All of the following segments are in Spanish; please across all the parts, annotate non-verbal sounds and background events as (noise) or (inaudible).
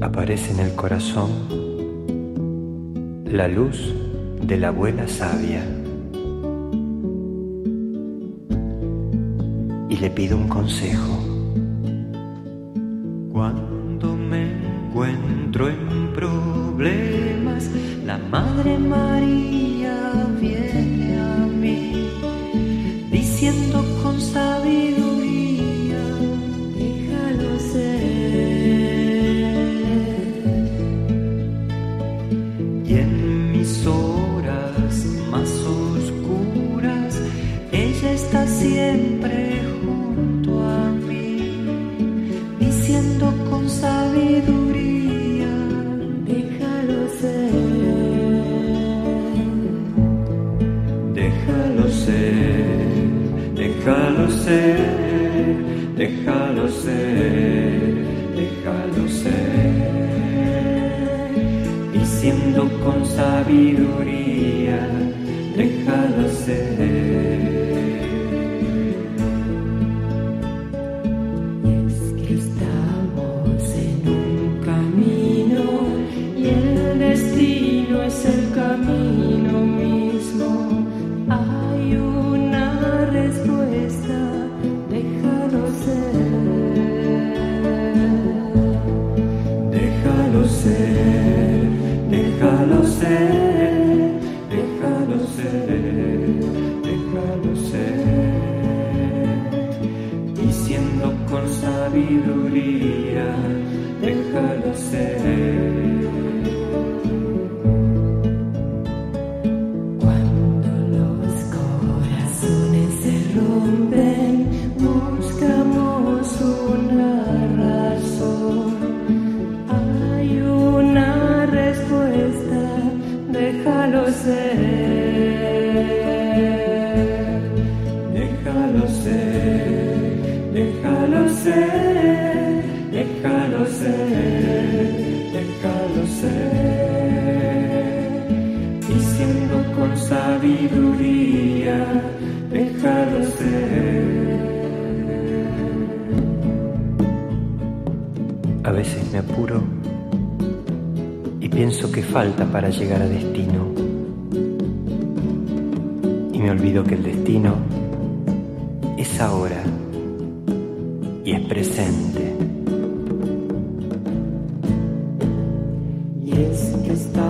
aparece en el corazón la luz de la abuela sabia. Y le pido un consejo. Llegar a destino. Y me olvido que el destino es ahora y es presente. Y es que estamos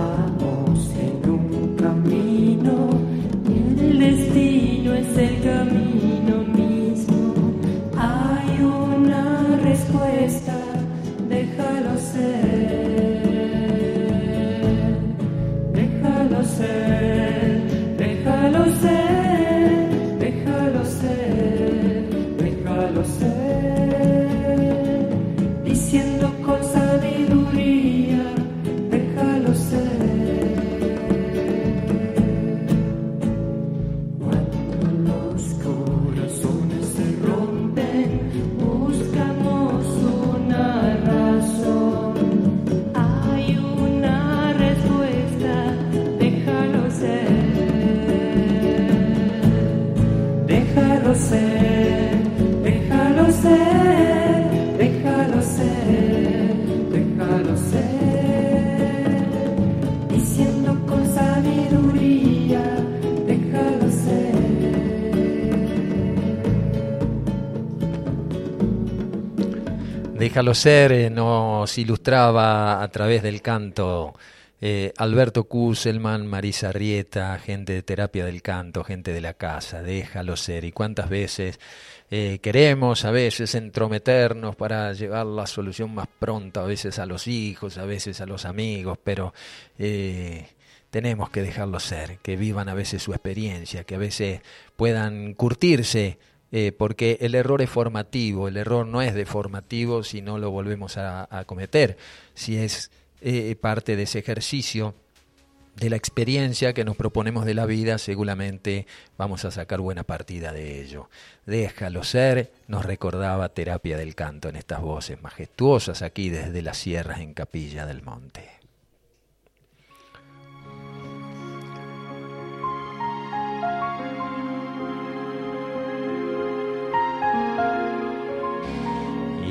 Déjalo ser, eh, nos ilustraba a través del canto eh, Alberto Kuselman, Marisa Rieta, gente de terapia del canto, gente de la casa, déjalo ser. Y cuántas veces eh, queremos a veces entrometernos para llevar la solución más pronta, a veces a los hijos, a veces a los amigos, pero tenemos que dejarlo ser, que vivan a veces su experiencia, que a veces puedan curtirse eh, porque el error es formativo, el error no es deformativo si no lo volvemos a, cometer, si es eh, parte de ese ejercicio de la experiencia que nos proponemos de la vida, seguramente vamos a sacar buena partida de ello. Déjalo ser, nos recordaba terapia del canto en estas voces majestuosas aquí desde las sierras en Capilla del Monte.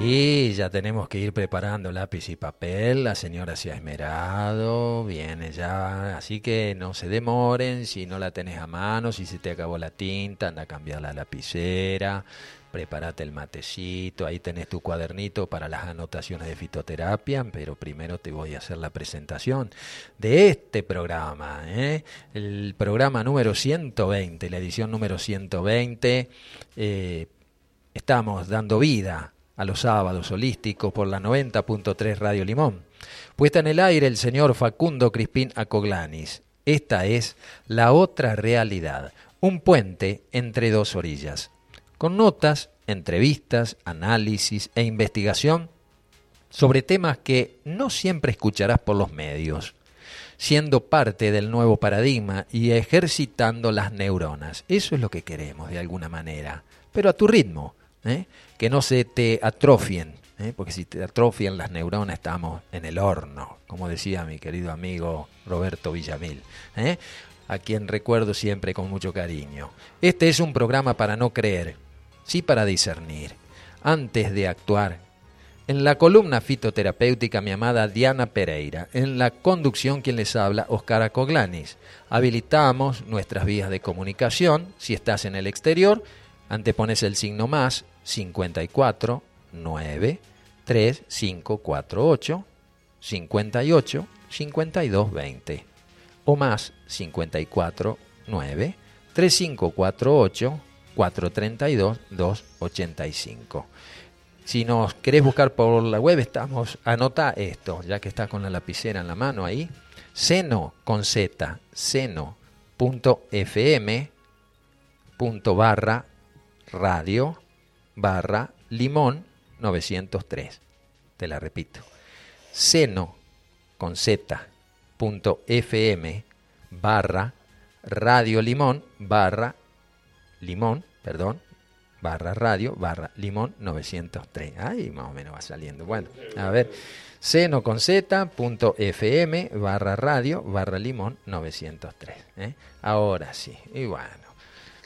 Sí, ya tenemos que ir preparando lápiz y papel. La señora se ha esmerado, viene ya. Así que no se demoren. Si no la tenés a mano, si se te acabó la tinta, anda a cambiar la lapicera. Prepárate el matecito. Ahí tenés tu cuadernito para las anotaciones de fitoterapia. Pero primero te voy a hacer la presentación de este programa. ¿eh? El programa número 120, la edición número 120. Eh, estamos dando vida a los sábados holísticos por la 90.3 Radio Limón. Puesta en el aire el señor Facundo Crispín Acoglanis. Esta es la otra realidad, un puente entre dos orillas, con notas, entrevistas, análisis e investigación sobre temas que no siempre escucharás por los medios, siendo parte del nuevo paradigma y ejercitando las neuronas. Eso es lo que queremos de alguna manera, pero a tu ritmo, ¿eh? Que no se te atrofien, ¿eh? porque si te atrofian las neuronas estamos en el horno, como decía mi querido amigo Roberto Villamil, ¿eh? a quien recuerdo siempre con mucho cariño. Este es un programa para no creer, sí para discernir, antes de actuar. En la columna fitoterapéutica, mi amada Diana Pereira. En la conducción, quien les habla, Oscar Acoglanis. Habilitamos nuestras vías de comunicación. Si estás en el exterior, antepones el signo más 54 9 3 5 4 8 58 52 20 o más 54 9 3 5 4 8 432 285. Si nos querés buscar por la web, estamos, anota esto, ya que está con la lapicera en la mano ahí, seno con z, seno.fm punto barra radio barra limón 903. Te la repito. Seno con z punto fm barra radio limón barra limón, perdón, barra radio barra limón 903. Ahí más o menos va saliendo. Bueno, a ver. Seno con z punto fm barra radio barra limón 903. ¿eh? Ahora sí. Y bueno.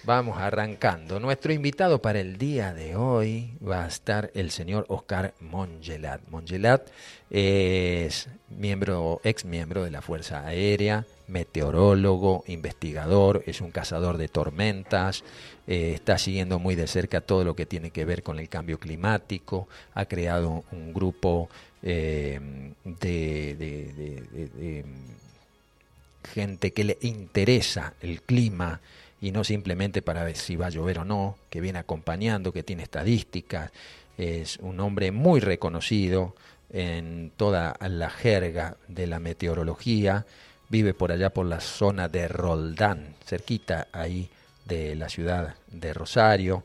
Vamos arrancando. Nuestro invitado para el día de hoy va a estar el señor Oscar Mongelat. Mongelat es miembro, ex miembro de la Fuerza Aérea, meteorólogo, investigador, es un cazador de tormentas, eh, está siguiendo muy de cerca todo lo que tiene que ver con el cambio climático, ha creado un grupo eh, de, de gente que le interesa el clima y no simplemente para ver si va a llover o no, que viene acompañando, que tiene estadísticas, es un hombre muy reconocido en toda la jerga de la meteorología, vive por allá por la zona de Roldán, cerquita ahí de la ciudad de Rosario,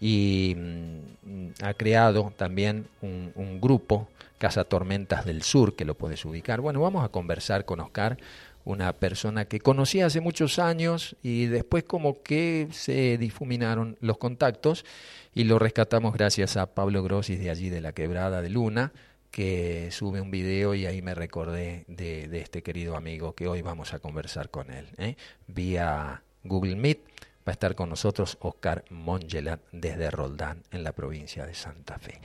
y mm, ha creado también un, un grupo, Casa Tormentas del Sur, que lo puedes ubicar. Bueno, vamos a conversar con Oscar una persona que conocí hace muchos años y después como que se difuminaron los contactos y lo rescatamos gracias a Pablo Grossis de allí de la Quebrada de Luna que sube un video y ahí me recordé de, este querido amigo que hoy vamos a conversar con él ¿eh? vía Google Meet va a estar con nosotros Oscar Mongelat desde Roldán, en la provincia de Santa Fe.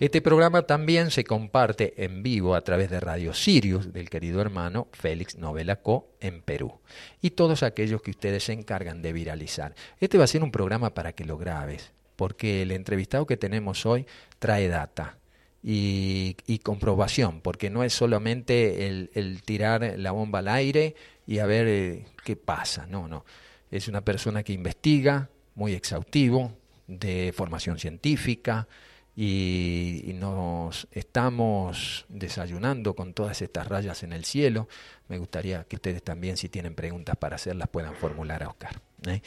Este programa también se comparte en vivo a través de Radio Sirius del querido hermano Félix Novelaco en Perú y todos aquellos que ustedes se encargan de viralizar. Este va a ser un programa para que lo grabes, porque el entrevistado que tenemos hoy trae data. Y, comprobación, porque no es solamente el, tirar la bomba al aire y a ver eh, qué pasa, no, no es una persona que investiga, muy exhaustivo, de formación científica, y, nos estamos desayunando con todas estas rayas en el cielo. Me gustaría que ustedes también, si tienen preguntas para hacerlas, puedan formular a Oscar. ¿eh?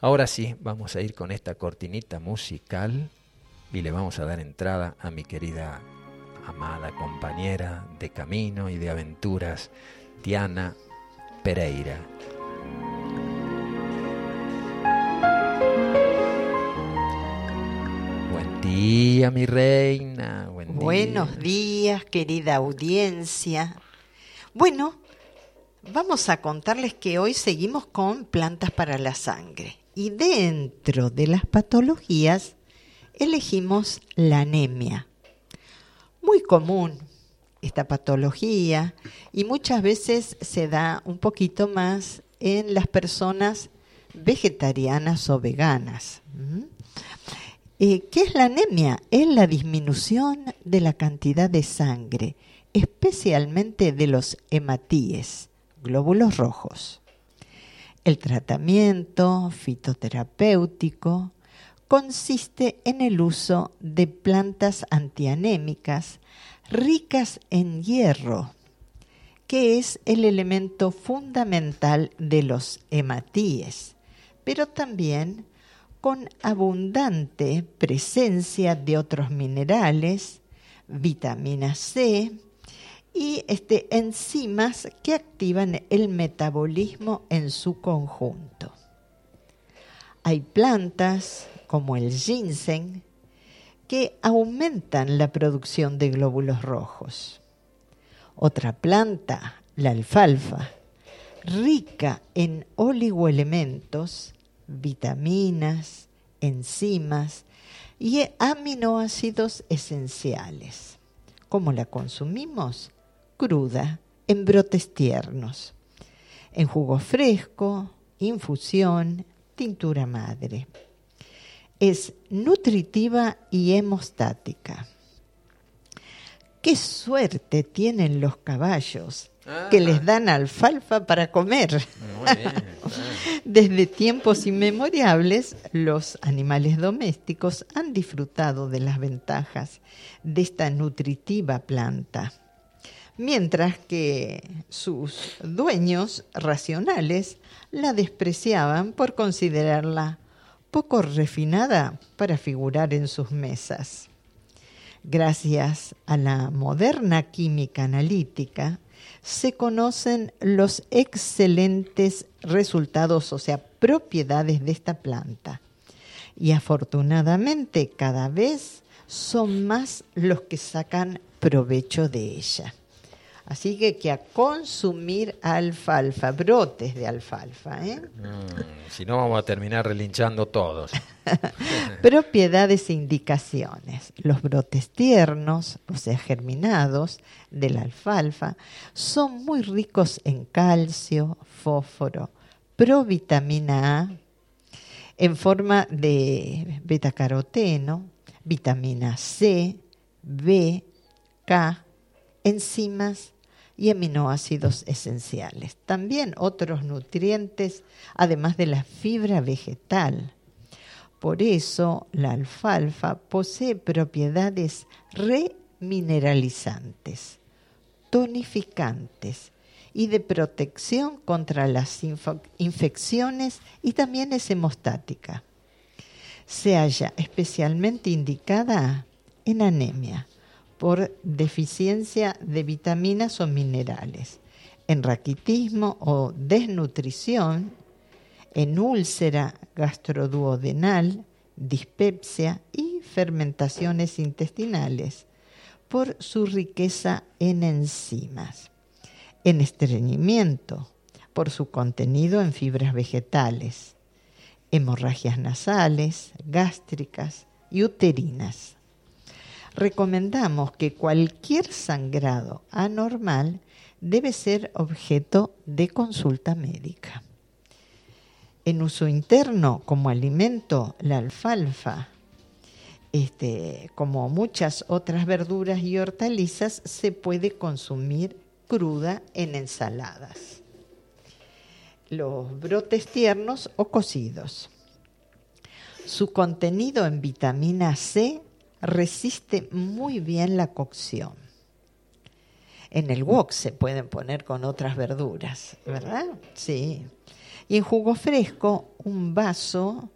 Ahora sí, vamos a ir con esta cortinita musical y le vamos a dar entrada a mi querida, amada compañera de camino y de aventuras, Diana Pereira. Día, mi reina. Buenos días, querida audiencia. Bueno, vamos a contarles que hoy seguimos con plantas para la sangre. Y dentro de las patologías elegimos la anemia. Muy común esta patología y muchas veces se da un poquito más en las personas vegetarianas o veganas. Eh, ¿Qué es la anemia? Es la disminución de la cantidad de sangre, especialmente de los hematíes, glóbulos rojos. El tratamiento fitoterapéutico consiste en el uso de plantas antianémicas ricas en hierro, que es el elemento fundamental de los hematíes, pero también con abundante presencia de otros minerales, vitamina C, y este, enzimas que activan el metabolismo en su conjunto. Hay plantas como el ginseng que aumentan la producción de glóbulos rojos. Otra planta, la alfalfa, rica en oligoelementos, vitaminas, enzimas y aminoácidos esenciales. ¿Cómo la consumimos? cruda, en brotes tiernos, en jugo fresco, infusión, tintura madre. Es nutritiva y hemostática. Qué suerte tienen los caballos que les dan alfalfa para comer. (laughs) Desde tiempos inmemorables, los animales domésticos han disfrutado de las ventajas de esta nutritiva planta mientras que sus dueños racionales la despreciaban por considerarla poco refinada para figurar en sus mesas. Gracias a la moderna química analítica, se conocen los excelentes resultados, o sea, propiedades de esta planta. Y afortunadamente cada vez son más los que sacan provecho de ella. Así que que a consumir alfalfa, brotes de alfalfa. ¿eh? Mm, si no, vamos a terminar relinchando todos. (laughs) Propiedades e indicaciones. Los brotes tiernos, o sea, germinados, de la alfalfa, son muy ricos en calcio, fósforo, provitamina A, en forma de betacaroteno, vitamina C, B, K, enzimas y aminoácidos esenciales. También otros nutrientes, además de la fibra vegetal. Por eso la alfalfa posee propiedades remineralizantes, tonificantes y de protección contra las infecciones y también es hemostática. Se halla especialmente indicada en anemia por deficiencia de vitaminas o minerales, en raquitismo o desnutrición, en úlcera gastroduodenal, dispepsia y fermentaciones intestinales, por su riqueza en enzimas, en estreñimiento, por su contenido en fibras vegetales, hemorragias nasales, gástricas y uterinas recomendamos que cualquier sangrado anormal debe ser objeto de consulta médica. En uso interno, como alimento, la alfalfa, este, como muchas otras verduras y hortalizas, se puede consumir cruda en ensaladas. Los brotes tiernos o cocidos. Su contenido en vitamina C resiste muy bien la cocción. En el wok se pueden poner con otras verduras, ¿verdad? Sí. Y en jugo fresco, un vaso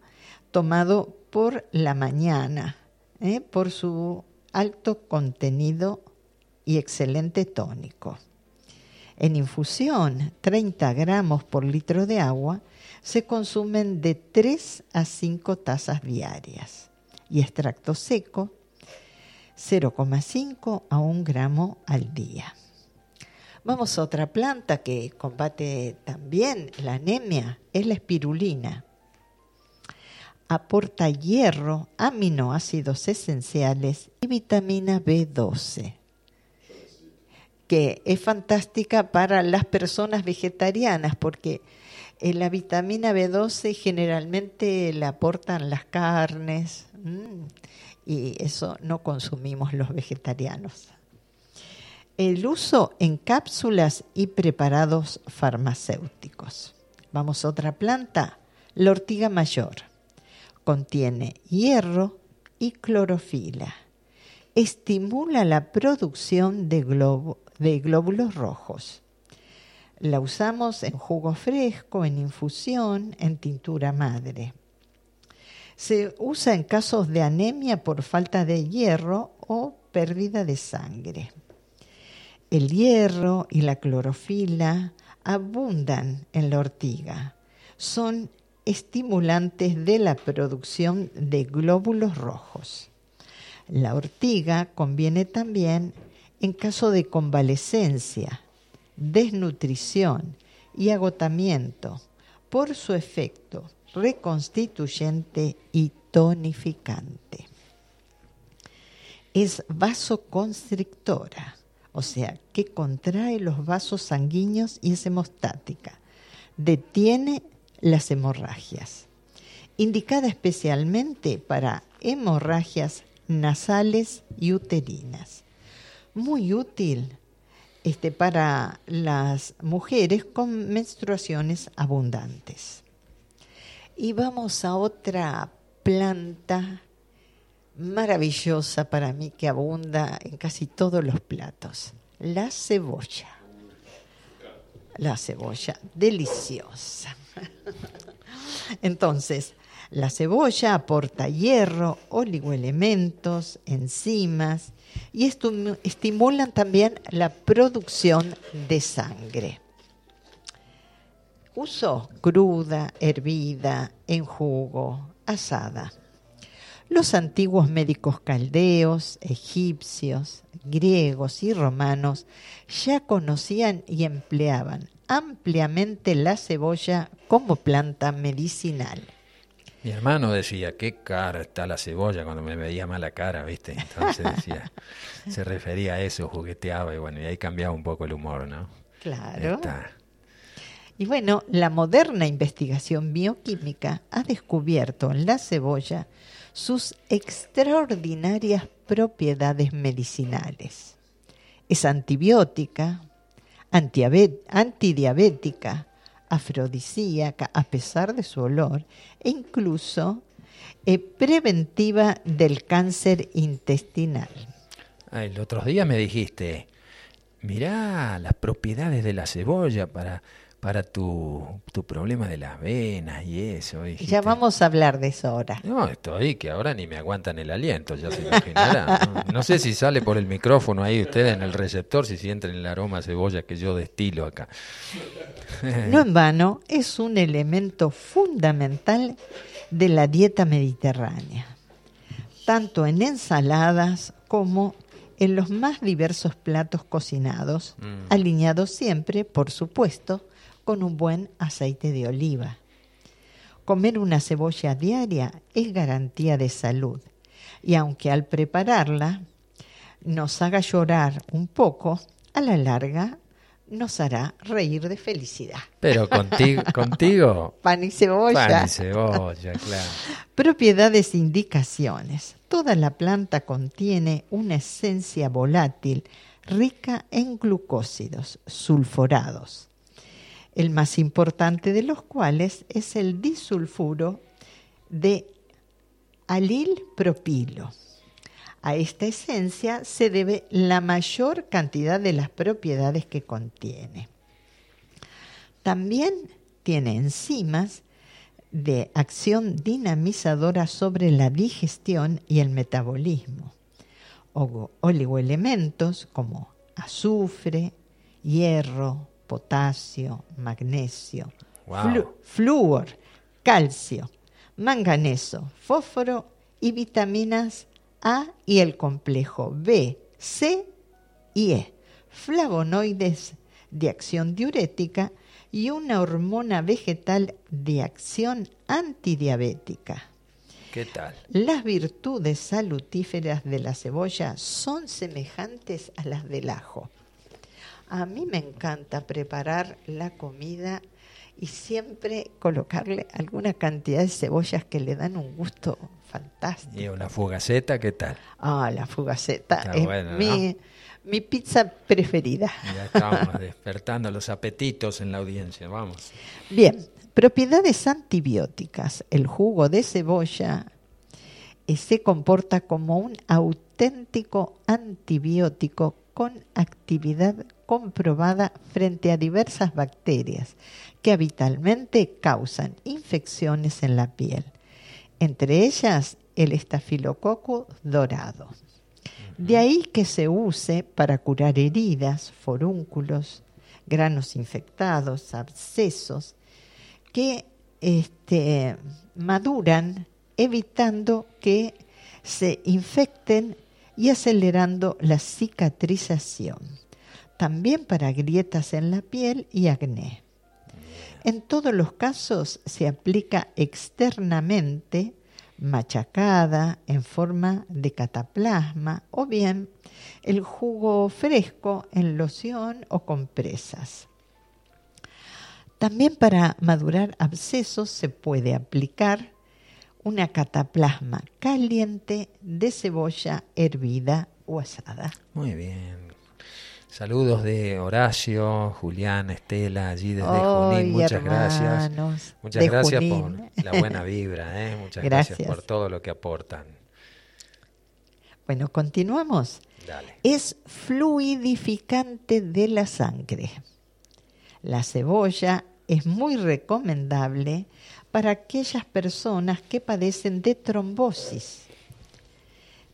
tomado por la mañana, ¿eh? por su alto contenido y excelente tónico. En infusión, 30 gramos por litro de agua se consumen de 3 a 5 tazas diarias y extracto seco 0,5 a 1 gramo al día. Vamos a otra planta que combate también la anemia, es la espirulina. Aporta hierro, aminoácidos esenciales y vitamina B12. que es fantástica para las personas vegetarianas porque eh, la vitamina B12 generalmente la aportan las carnes mm, y eso no consumimos los vegetarianos. El uso en cápsulas y preparados farmacéuticos. Vamos a otra planta, la ortiga mayor. Contiene hierro y clorofila. Estimula la producción de, de glóbulos rojos. La usamos en jugo fresco, en infusión, en tintura madre. Se usa en casos de anemia por falta de hierro o pérdida de sangre. El hierro y la clorofila abundan en la ortiga. Son estimulantes de la producción de glóbulos rojos. La ortiga conviene también en caso de convalecencia, desnutrición y agotamiento por su efecto reconstituyente y tonificante. Es vasoconstrictora o sea, que contrae los vasos sanguíneos y es hemostática. Detiene las hemorragias. Indicada especialmente para hemorragias nasales y uterinas. Muy útil este, para las mujeres con menstruaciones abundantes. Y vamos a otra planta maravillosa para mí que abunda en casi todos los platos, la cebolla. La cebolla, deliciosa. (laughs) Entonces, la cebolla aporta hierro, oligoelementos, enzimas y estimulan también la producción de sangre. Uso cruda, hervida, en jugo, asada. Los antiguos médicos caldeos, egipcios, griegos y romanos ya conocían y empleaban ampliamente la cebolla como planta medicinal. Mi hermano decía, qué cara está la cebolla cuando me veía mala cara, ¿viste? Entonces decía, (laughs) se refería a eso, jugueteaba y bueno, y ahí cambiaba un poco el humor, ¿no? Claro. Y bueno, la moderna investigación bioquímica ha descubierto en la cebolla sus extraordinarias propiedades medicinales. Es antibiótica, antidiabética, afrodisíaca a pesar de su olor e incluso eh, preventiva del cáncer intestinal. el otro día me dijiste, mirá las propiedades de la cebolla para para tu, tu problema de las venas y eso. Ya vamos a hablar de eso ahora. No, estoy que ahora ni me aguantan el aliento, ya se imaginará. no, sé si sale por el micrófono ahí ustedes en el receptor, si sienten el aroma a cebolla que yo destilo acá. no en vano, es un elemento fundamental de la dieta mediterránea, tanto en ensaladas como en los más diversos platos cocinados, mm. alineados siempre, por supuesto, con un buen aceite de oliva. Comer una cebolla diaria es garantía de salud y aunque al prepararla nos haga llorar un poco, a la larga nos hará reír de felicidad. Pero contigo, (laughs) contigo pan y cebolla. Pan y cebolla, claro. Propiedades e indicaciones. Toda la planta contiene una esencia volátil rica en glucósidos sulforados el más importante de los cuales es el disulfuro de alil propilo. A esta esencia se debe la mayor cantidad de las propiedades que contiene. También tiene enzimas de acción dinamizadora sobre la digestión y el metabolismo, oligoelementos como azufre, hierro, potasio, magnesio, flúor, calcio, manganeso, fósforo y vitaminas A y el complejo B, C y E, flavonoides de acción diurética y una hormona vegetal de acción antidiabética. ¿Qué tal? Las virtudes salutíferas de la cebolla son semejantes a las del ajo A mí me encanta preparar la comida y siempre colocarle alguna cantidad de cebollas que le dan un gusto fantástico. ¿Y una fugaceta qué tal? Ah, la fugaceta Está es mi, mi pizza preferida. Ya estamos (laughs) despertando los apetitos en la audiencia, vamos. Bien, propiedades antibióticas. El jugo de cebolla eh, se comporta como un auténtico antibiótico con actividad comprobada frente a diversas bacterias que habitualmente causan infecciones en la piel, entre ellas el estafilococo dorado. De ahí que se use para curar heridas, forúnculos, granos infectados, abscesos, que este, maduran evitando que se infecten y acelerando la cicatrización. También para grietas en la piel y acné. En todos los casos se aplica externamente, machacada en forma de cataplasma o bien el jugo fresco en loción o compresas. También para madurar abscesos se puede aplicar una cataplasma caliente de cebolla hervida o asada. Muy bien. Saludos de Horacio, Julián, Estela, allí desde Junín. Muchas gracias. Muchas gracias Junín. por la buena (laughs) vibra, ¿eh? Muchas gracias. Gracias. por todo lo que aportan. Bueno, continuamos. Dale. Es fluidificante de la sangre. La cebolla es muy recomendable para aquellas personas que padecen de trombosis,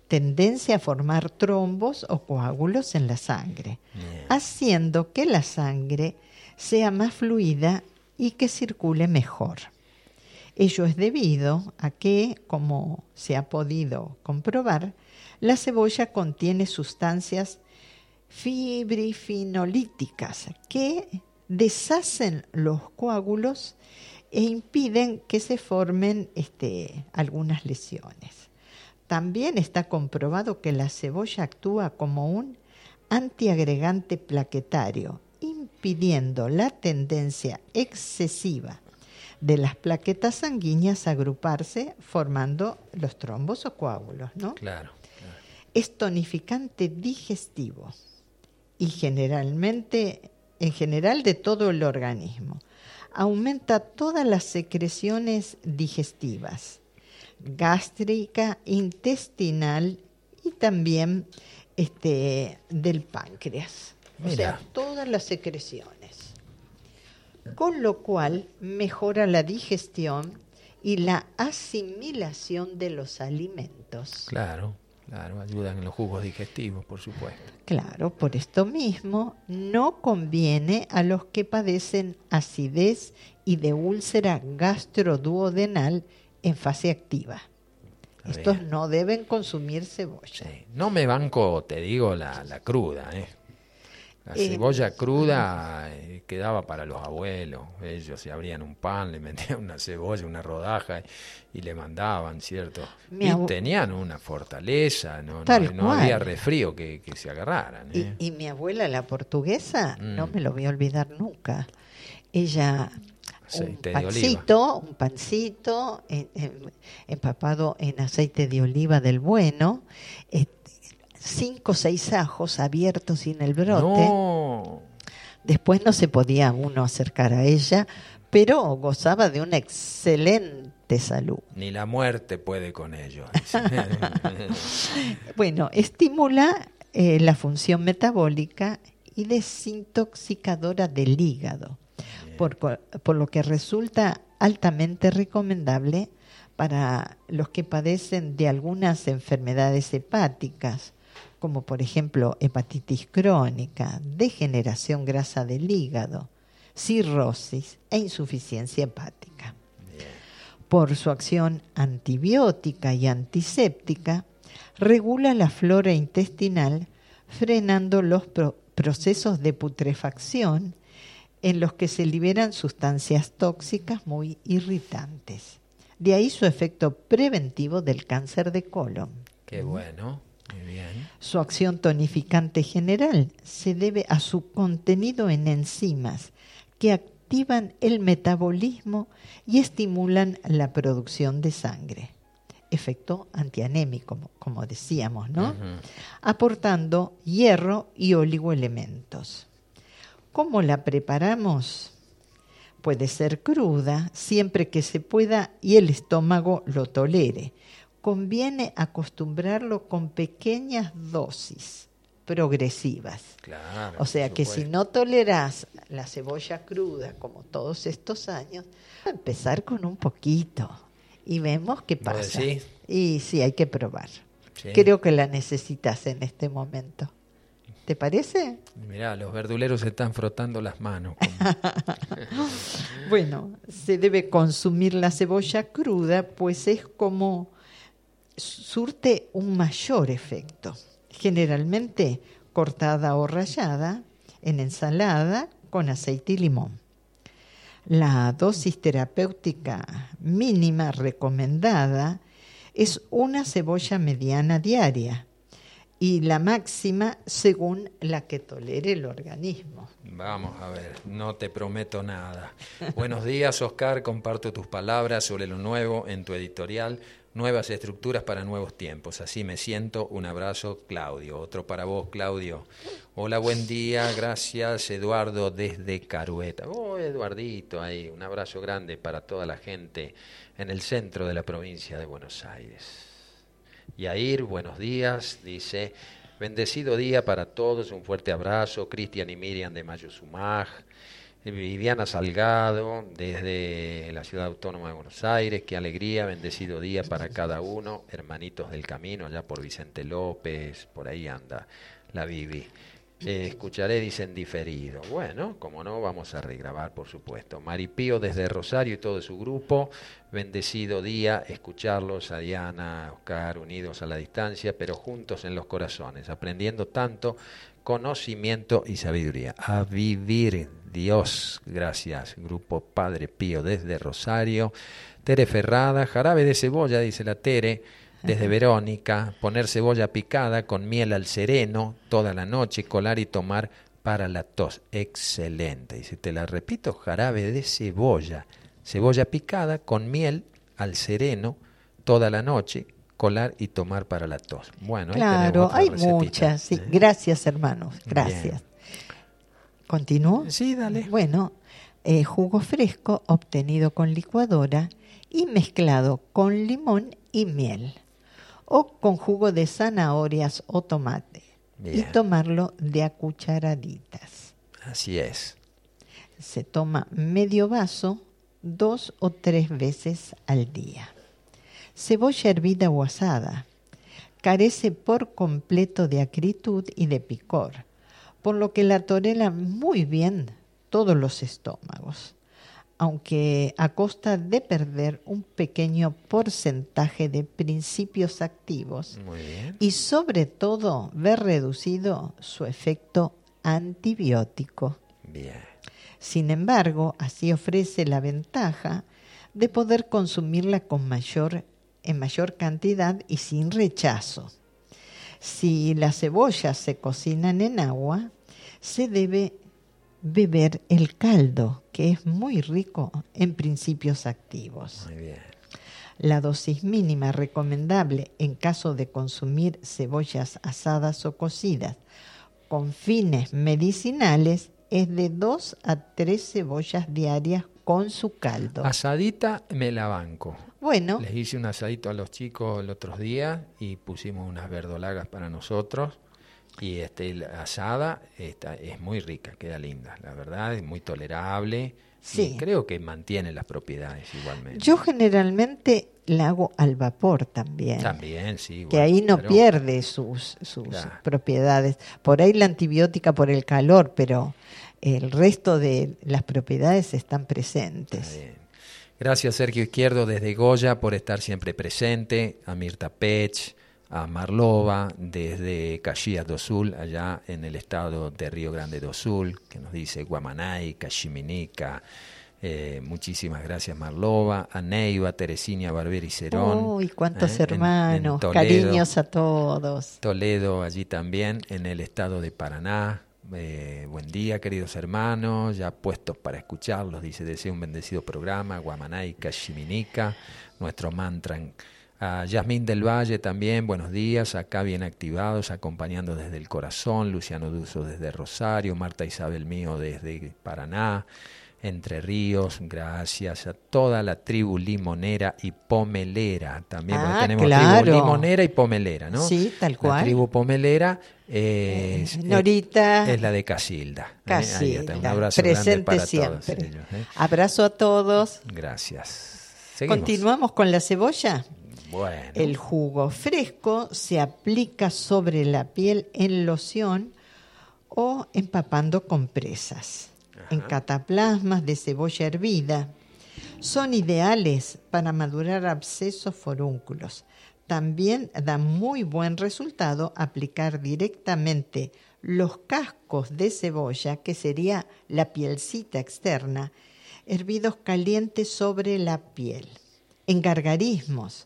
tendencia a formar trombos o coágulos en la sangre, haciendo que la sangre sea más fluida y que circule mejor. Ello es debido a que, como se ha podido comprobar, la cebolla contiene sustancias fibrifinolíticas que deshacen los coágulos e impiden que se formen este, algunas lesiones. También está comprobado que la cebolla actúa como un antiagregante plaquetario, impidiendo la tendencia excesiva de las plaquetas sanguíneas a agruparse formando los trombos o coágulos, ¿no? Claro. claro. Es tonificante digestivo y generalmente, en general, de todo el organismo. Aumenta todas las secreciones digestivas, gástrica, intestinal y también este, del páncreas. O sea, todas las secreciones. Con lo cual mejora la digestión y la asimilación de los alimentos. Claro, claro. Ayudan en los jugos digestivos, por supuesto. Claro, por esto mismo no conviene a los que padecen acidez y de úlcera gastroduodenal en fase activa. Estos no deben consumir cebolla. Sí. No me banco, te digo, la, la cruda, ¿eh? La Eh, cebolla cruda eh, quedaba para los abuelos. Ellos se abrían un pan, le (laughs) metían una cebolla, una rodaja y, y le mandaban, ¿cierto? Mi y tenían una fortaleza, no, no, no había cual. resfrío que, que se agarraran. Y, ¿eh? y mi abuela, la portuguesa, no Mm. me lo voy a olvidar nunca. Ella, un Aceite oliva. pancito, un pancito en- en- empapado en aceite de oliva del bueno, eh, cinco o seis ajos abiertos sin el brote. No, Después no se podía uno acercar a ella, pero gozaba de una excelente salud. ni la muerte puede con ellos. (laughs) (laughs) Bueno, estimula eh, la función metabólica y desintoxicadora del hígado, por, por lo que resulta altamente recomendable para los que padecen de algunas enfermedades hepáticas, como por ejemplo hepatitis crónica, degeneración grasa del hígado, cirrosis e insuficiencia hepática. Por su acción antibiótica y antiséptica, regula la flora intestinal, frenando los pro- procesos de putrefacción en los que se liberan sustancias tóxicas muy irritantes. De ahí su efecto preventivo del cáncer de colon. Qué bueno, muy bien. Su acción tonificante general se debe a su contenido en enzimas que activan el metabolismo y estimulan la producción de sangre. Efecto antianémico, como decíamos, ¿no? Aportando hierro y oligoelementos. ¿Cómo la preparamos? Puede ser cruda, siempre que se pueda y el estómago lo tolere. Conviene acostumbrarlo con pequeñas dosis progresivas. Claro, o sea que si no toleras la cebolla cruda como todos estos años, empezar con un poquito y vemos qué pasa. Y sí, hay que probar. Creo que la necesitas en este momento. ¿Te parece? Mirá, los verduleros se están frotando las manos. (laughs) (laughs) bueno, se debe consumir la cebolla cruda, pues es como surte un mayor efecto. Generalmente cortada o rallada en ensalada con aceite y limón. La dosis terapéutica mínima recomendada es una cebolla mediana diaria y la máxima según la que tolere el organismo. Vamos a ver, no te prometo nada. Buenos días, Oscar. Comparto tus palabras sobre lo nuevo en tu editorial. Nuevas estructuras para nuevos tiempos. Así me siento. Un abrazo, Claudio. Otro para vos, Claudio. Hola, buen día. Gracias, Eduardo, desde Carueta. Oh, Eduardito, ahí. Un abrazo grande para toda la gente en el centro de la provincia de Buenos Aires. Yair, buenos días, dice, bendecido día para todos, un fuerte abrazo, Cristian y Miriam de Mayuzumaj, Viviana Salgado, desde la ciudad autónoma de Buenos Aires, qué alegría, bendecido día para cada uno, hermanitos del camino, allá por Vicente López, por ahí anda la Vivi. Eh, escucharé, dicen diferido. Bueno, como no, vamos a regrabar, por supuesto. Maripío desde Rosario y todo su grupo. Bendecido día, escucharlos a Diana, Oscar, unidos a la distancia, pero juntos en los corazones, aprendiendo tanto conocimiento y sabiduría. A vivir, Dios, gracias. Grupo Padre Pío desde Rosario. Tere Ferrada, jarabe de cebolla, dice la Tere desde (laughs) Verónica, poner cebolla picada con miel al sereno toda la noche, colar y tomar para la tos. Excelente. Y si te la repito, jarabe de cebolla. Cebolla picada con miel al sereno toda la noche, colar y tomar para la tos. Bueno, claro, hay muchas. Sí. Gracias, hermanos. Gracias. ¿Continúo? Sí, dale. Bueno, eh, jugo fresco obtenido con licuadora y mezclado con limón y miel o con jugo de zanahorias o tomate y tomarlo de a cucharaditas. Así es. Se toma medio vaso dos o tres veces al día. Cebolla hervida o asada. Carece por completo de acritud y de picor, por lo que la torela muy bien todos los estómagos aunque a costa de perder un pequeño porcentaje de principios activos y sobre todo ver reducido su efecto antibiótico. Sin embargo, así ofrece la ventaja de poder consumirla con mayor, en mayor cantidad y sin rechazo. Si las cebollas se cocinan en agua, se debe beber el caldo, que es muy rico en principios activos. La dosis mínima recomendable en caso de consumir cebollas asadas o cocidas con fines medicinales es de 2 a 3 cebollas diarias con su caldo. Asadita me la banco. Bueno. Les hice un asadito a los chicos el otro día y pusimos unas verdolagas para nosotros y este, asada está, es muy rica, queda linda, la verdad, es muy tolerable. Sí. creo que mantiene las propiedades igualmente. Yo generalmente la hago al vapor también. También, sí. que ahí no pierde sus, sus propiedades. Por ahí la antibiótica por el calor, pero el resto de las propiedades están presentes. Gracias Sergio Izquierdo desde Goya por estar siempre presente, a Mirta Pech, a Marlova desde Caxias do Sul, allá en el estado de Río Grande do Sul, que nos dice Guamanay, Cachiminica, Eh, muchísimas gracias Marlova, a Neiva, Teresina, Barberi Cerón. Uy, cuántos eh, en- en hermanos, cariños a todos. Toledo, allí también, en el estado de Paraná. Eh, buen día, queridos hermanos, ya puestos para escucharlos, dice, deseo un bendecido programa, Guamanaica, Shiminica, nuestro mantra. en- A Yasmín del Valle también, buenos días, acá bien activados, acompañando desde el corazón, Luciano Duso desde Rosario, Marta Isabel Mío desde Paraná, Entre Ríos, gracias a toda la tribu limonera y pomelera también, Ah, tenemos claro. tribu limonera y pomelera, ¿no? Sí, tal La cual. tribu pomelera eh, es, Norita. es la de Casilda. ¿eh? Ahí Casi, está, un abrazo presente grande para siempre. todos ellos. ¿eh? Abrazo a todos. Gracias. Seguimos. Continuamos con la cebolla. Bueno, El jugo fresco se aplica sobre la piel en loción o empapando compresas. En cataplasmas de cebolla hervida. Son ideales para madurar abscesos forúnculos. También da muy buen resultado aplicar directamente los cascos de cebolla, que sería la pielcita externa, hervidos calientes sobre la piel. En gargarismos,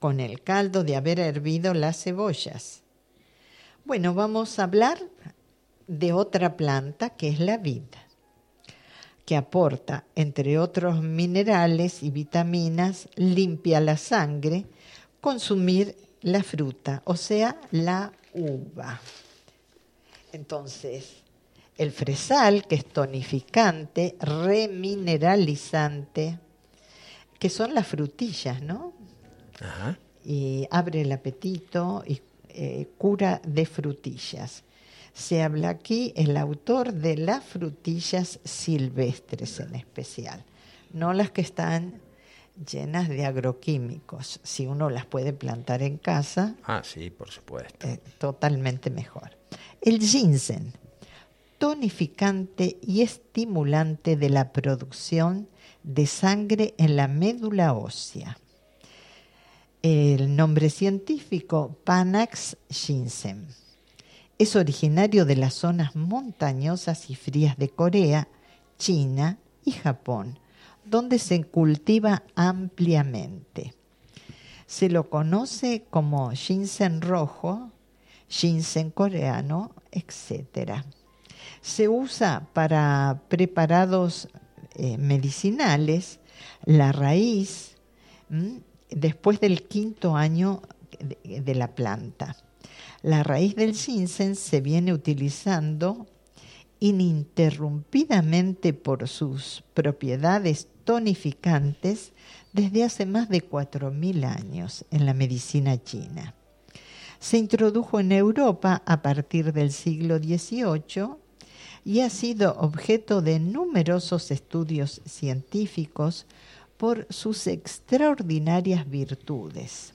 con el caldo de haber hervido las cebollas. Bueno, vamos a hablar de otra planta que es la vid, que aporta, entre otros minerales y vitaminas, limpia la sangre, consumir la fruta, o sea, la uva. Entonces, el fresal, que es tonificante, remineralizante, que son las frutillas, ¿no? Ajá. y abre el apetito y eh, cura de frutillas. Se habla aquí el autor de las frutillas silvestres en especial, no las que están llenas de agroquímicos. Si uno las puede plantar en casa, Ah, sí, por supuesto. eh, totalmente mejor. El ginseng, tonificante y estimulante de la producción de sangre en la médula ósea. El nombre científico Panax ginseng. Es originario de las zonas montañosas y frías de Corea, China y Japón, donde se cultiva ampliamente. Se lo conoce como ginseng rojo, ginseng coreano, etc. Se usa para preparados eh, medicinales, la raíz. Después del quinto año de, la planta. La raíz del ginseng se viene utilizando ininterrumpidamente por sus propiedades tonificantes desde hace más de 4.000 años en la medicina china. Se introdujo en Europa a partir del siglo XVIII y ha sido objeto de numerosos estudios científicos por sus extraordinarias virtudes.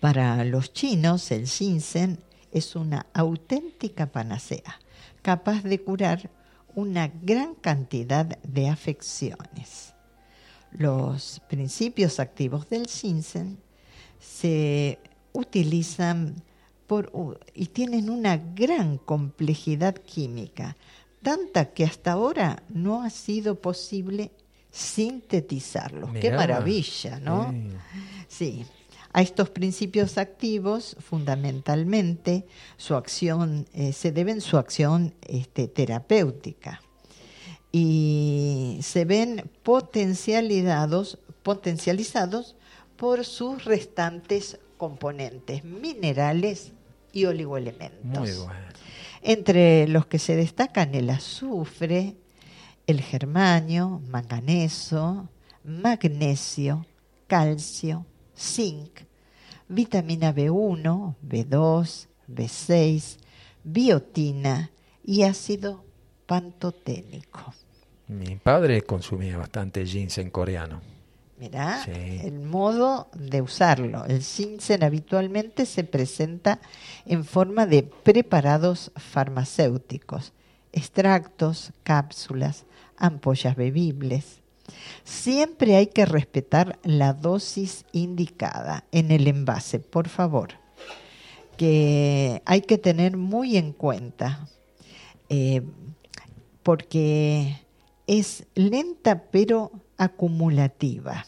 Para los chinos, el ginseng es una auténtica panacea, capaz de curar una gran cantidad de afecciones. Los principios activos del ginseng se utilizan y tienen una gran complejidad química, tanta que hasta ahora no ha sido posible sintetizarlos. Qué Mirá. maravilla, ¿no? Sí. Sí. A estos principios activos, fundamentalmente, su acción, eh, se deben su acción este, terapéutica y se ven potencializados, potencializados por sus restantes componentes minerales y oligoelementos. Muy bueno. Entre los que se destacan el azufre, el germanio, manganeso, magnesio, calcio, zinc, vitamina B1, B2, B6, biotina y ácido pantoténico. Mi padre consumía bastante ginseng coreano. Mirá Sí. el modo de usarlo. El ginseng habitualmente se presenta en forma de preparados farmacéuticos, extractos, cápsulas, ampollas bebibles. Siempre hay que respetar la dosis indicada en el envase, por favor, que hay que tener muy en cuenta, eh, porque es lenta pero acumulativa.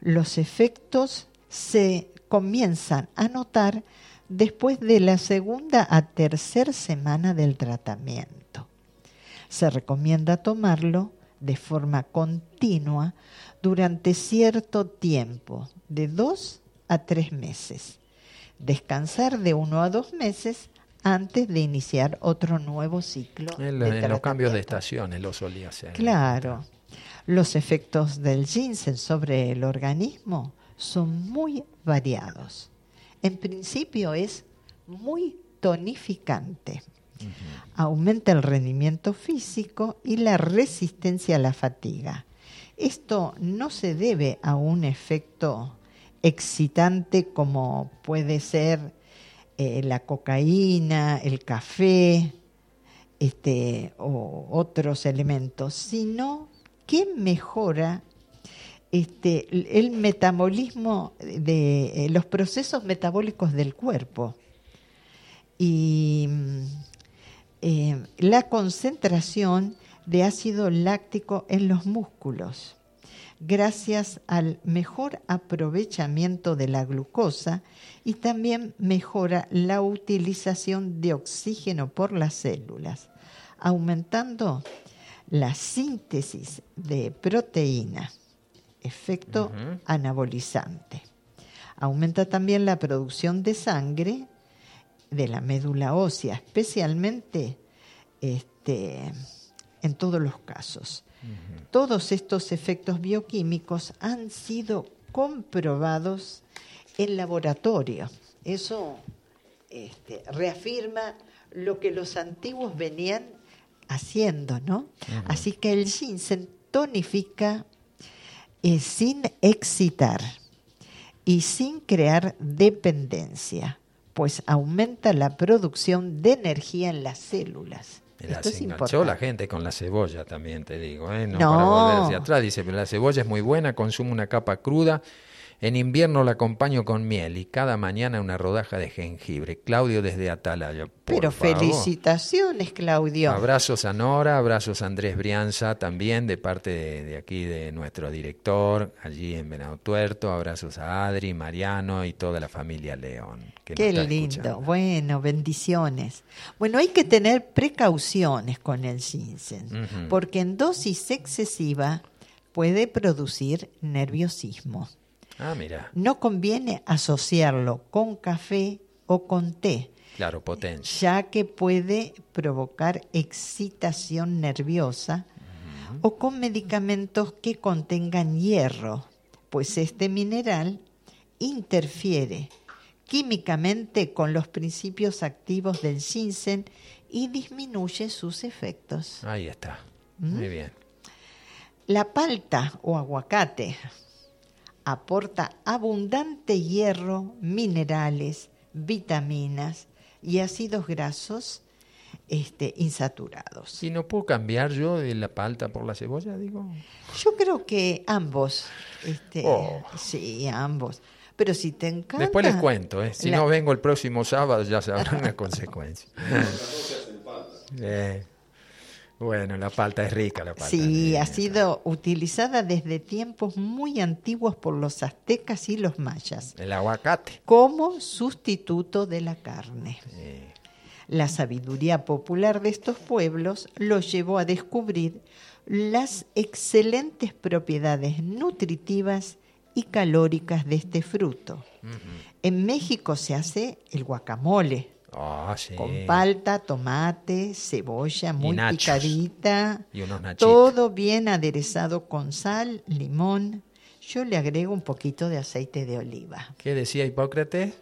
Los efectos se comienzan a notar después de la segunda a tercera semana del tratamiento. Se recomienda tomarlo de forma continua durante cierto tiempo, de dos a tres meses. Descansar de uno a dos meses antes de iniciar otro nuevo ciclo. En, de en los cambios de estaciones lo solía hacer. Claro. Los efectos del ginseng sobre el organismo son muy variados. En principio es muy tonificante. Aumenta el rendimiento físico y la resistencia a la fatiga. Esto no se debe a un efecto excitante como puede ser eh, la cocaína, el café, este, o otros elementos, sino que mejora este, el metabolismo de eh, los procesos metabólicos del cuerpo. Y eh, la concentración de ácido láctico en los músculos gracias al mejor aprovechamiento de la glucosa y también mejora la utilización de oxígeno por las células, aumentando la síntesis de proteína, efecto anabolizante. Aumenta también la producción de sangre de la médula ósea, especialmente este, en todos los casos. Todos estos efectos bioquímicos han sido comprobados en laboratorio. Eso este, reafirma lo que los antiguos venían haciendo, ¿no? Así que el ginseng tonifica eh, sin excitar y sin crear dependencia, pues aumenta la producción de energía en las células. Mira, Esto se es enganchó la gente con la cebolla también, te digo, ¿eh? No, No. para volver hacia atrás. Dice, pero la cebolla es muy buena, consumo una capa cruda. En invierno la acompaño con miel y cada mañana una rodaja de jengibre. Claudio desde Atalaya. por Pero favor. felicitaciones, Claudio. Abrazos a Nora, abrazos a Andrés Brianza también de parte de, de aquí de nuestro director, allí en Venado Tuerto. Abrazos a Adri, Mariano y toda la familia León. que Qué lindo. escuchando. Bueno, bendiciones. Bueno, hay que tener precauciones con el ginseng, porque en dosis excesiva puede producir nerviosismo. Ah, mira, No conviene asociarlo con café o con té, claro, potencia. ya que puede provocar excitación nerviosa o con medicamentos que contengan hierro, pues este mineral interfiere químicamente con los principios activos del ginseng y disminuye sus efectos. Ahí está. ¿Mm? Muy bien. La palta o aguacate aporta abundante hierro, minerales, vitaminas y ácidos grasos este, insaturados. Si no puedo cambiar yo de la palta por la cebolla, digo. Yo creo que ambos, este, Oh. sí, ambos. Pero si te encanta... Después les cuento, ¿eh? Si la- no vengo el próximo sábado ya sabrán las (laughs) consecuencias. Eh, Bueno, la palta es rica, la palta. Sí, ha sido utilizada desde tiempos muy antiguos por los aztecas y los mayas El aguacate. como sustituto de la carne. La sabiduría popular de estos pueblos los llevó a descubrir las excelentes propiedades nutritivas y calóricas de este fruto. En México se hace el guacamole, Ah, sí. con palta, tomate, cebolla muy picadita, Y unos nachitos. todo bien aderezado con sal, limón. Yo le agrego un poquito de aceite de oliva. ¿Qué decía Hipócrates?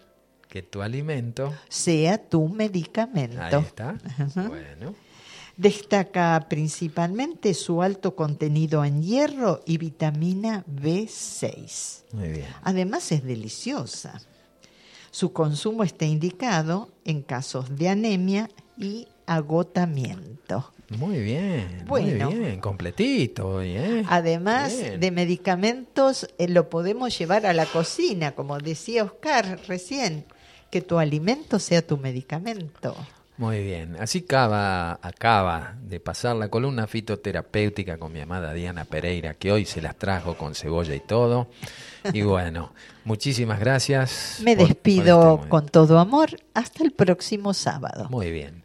Que tu alimento. Sea tu medicamento. Ahí está. Ajá. Bueno. Destaca principalmente su alto contenido en hierro y vitamina B6. Muy bien. Además es deliciosa. Su consumo está indicado en casos de anemia y agotamiento. Muy bien. Bueno. Muy bien. Completito ¿eh? Además Bien. de medicamentos, eh, lo podemos llevar a la cocina, como decía Oscar recién, que tu alimento sea tu medicamento. Muy bien, así acaba, acaba de pasar la columna fitoterapéutica con mi amada Diana Pereira, que hoy se las trajo con cebolla y todo. Y (laughs) bueno, muchísimas gracias. Me por- por despido este con todo amor. Hasta el próximo sábado. Muy bien.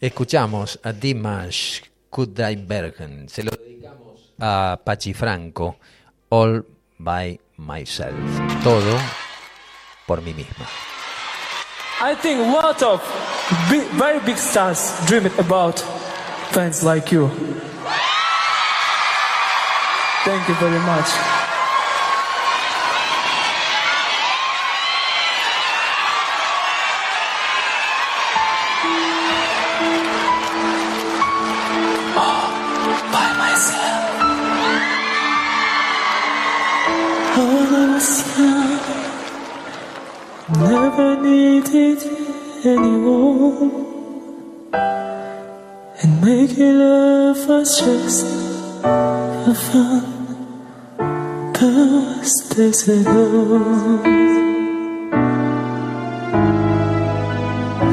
Escuchamos a Dimash Kudaibergen. Se lo dedicamos a Pachi Franco. All by myself. Todo por mí misma. I think a lot of big, very big stars dream about fans like you. Thank you very much. Never needed anyone, and making love was just for fun. Past days ago.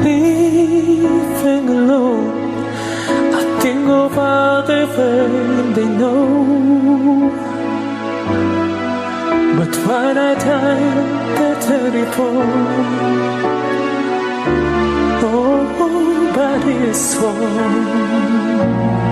Leaving alone, I think about the way they know. But when I die, the telephone Nobody's home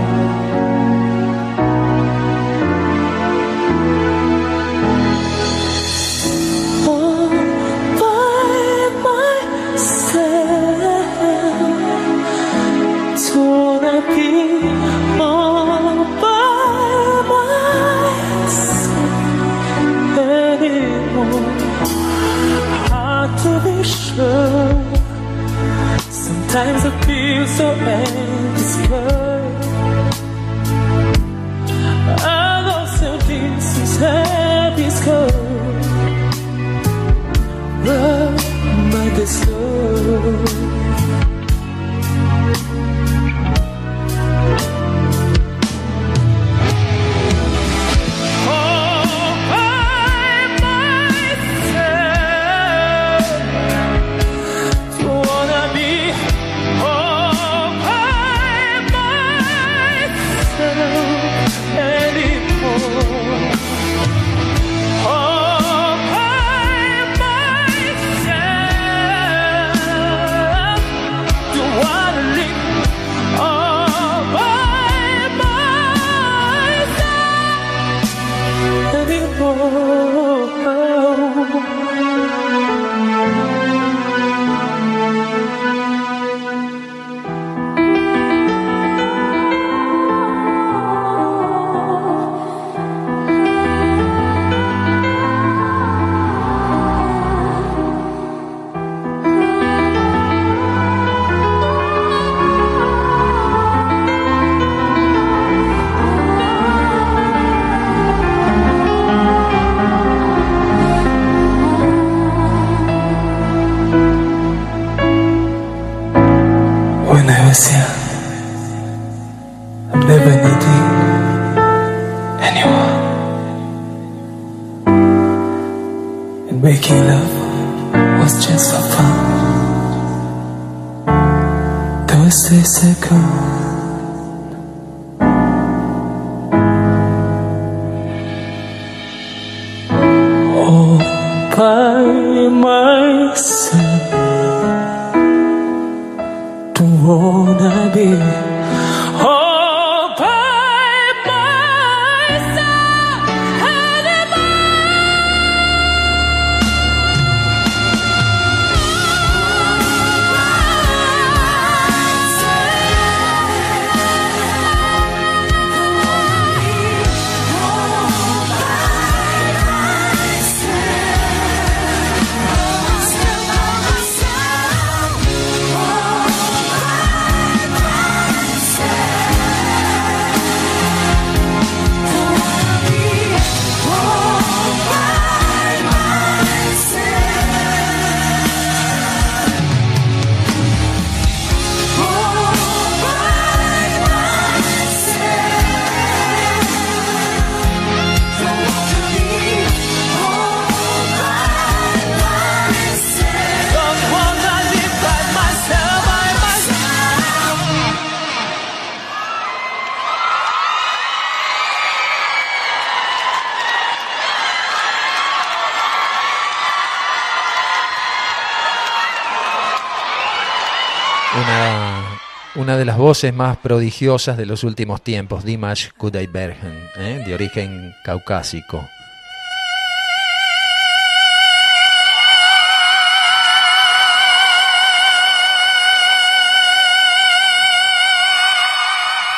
de las voces más prodigiosas de los últimos tiempos, Dimash Kudaibergen, ¿eh? de origen caucásico.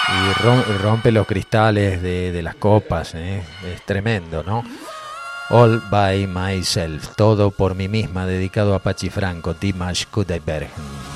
Y rompe los cristales de, las copas, ¿eh? es tremendo, ¿no? All by myself, todo por mí misma, dedicado a Pachi Franco, Dimash Kudaibergen.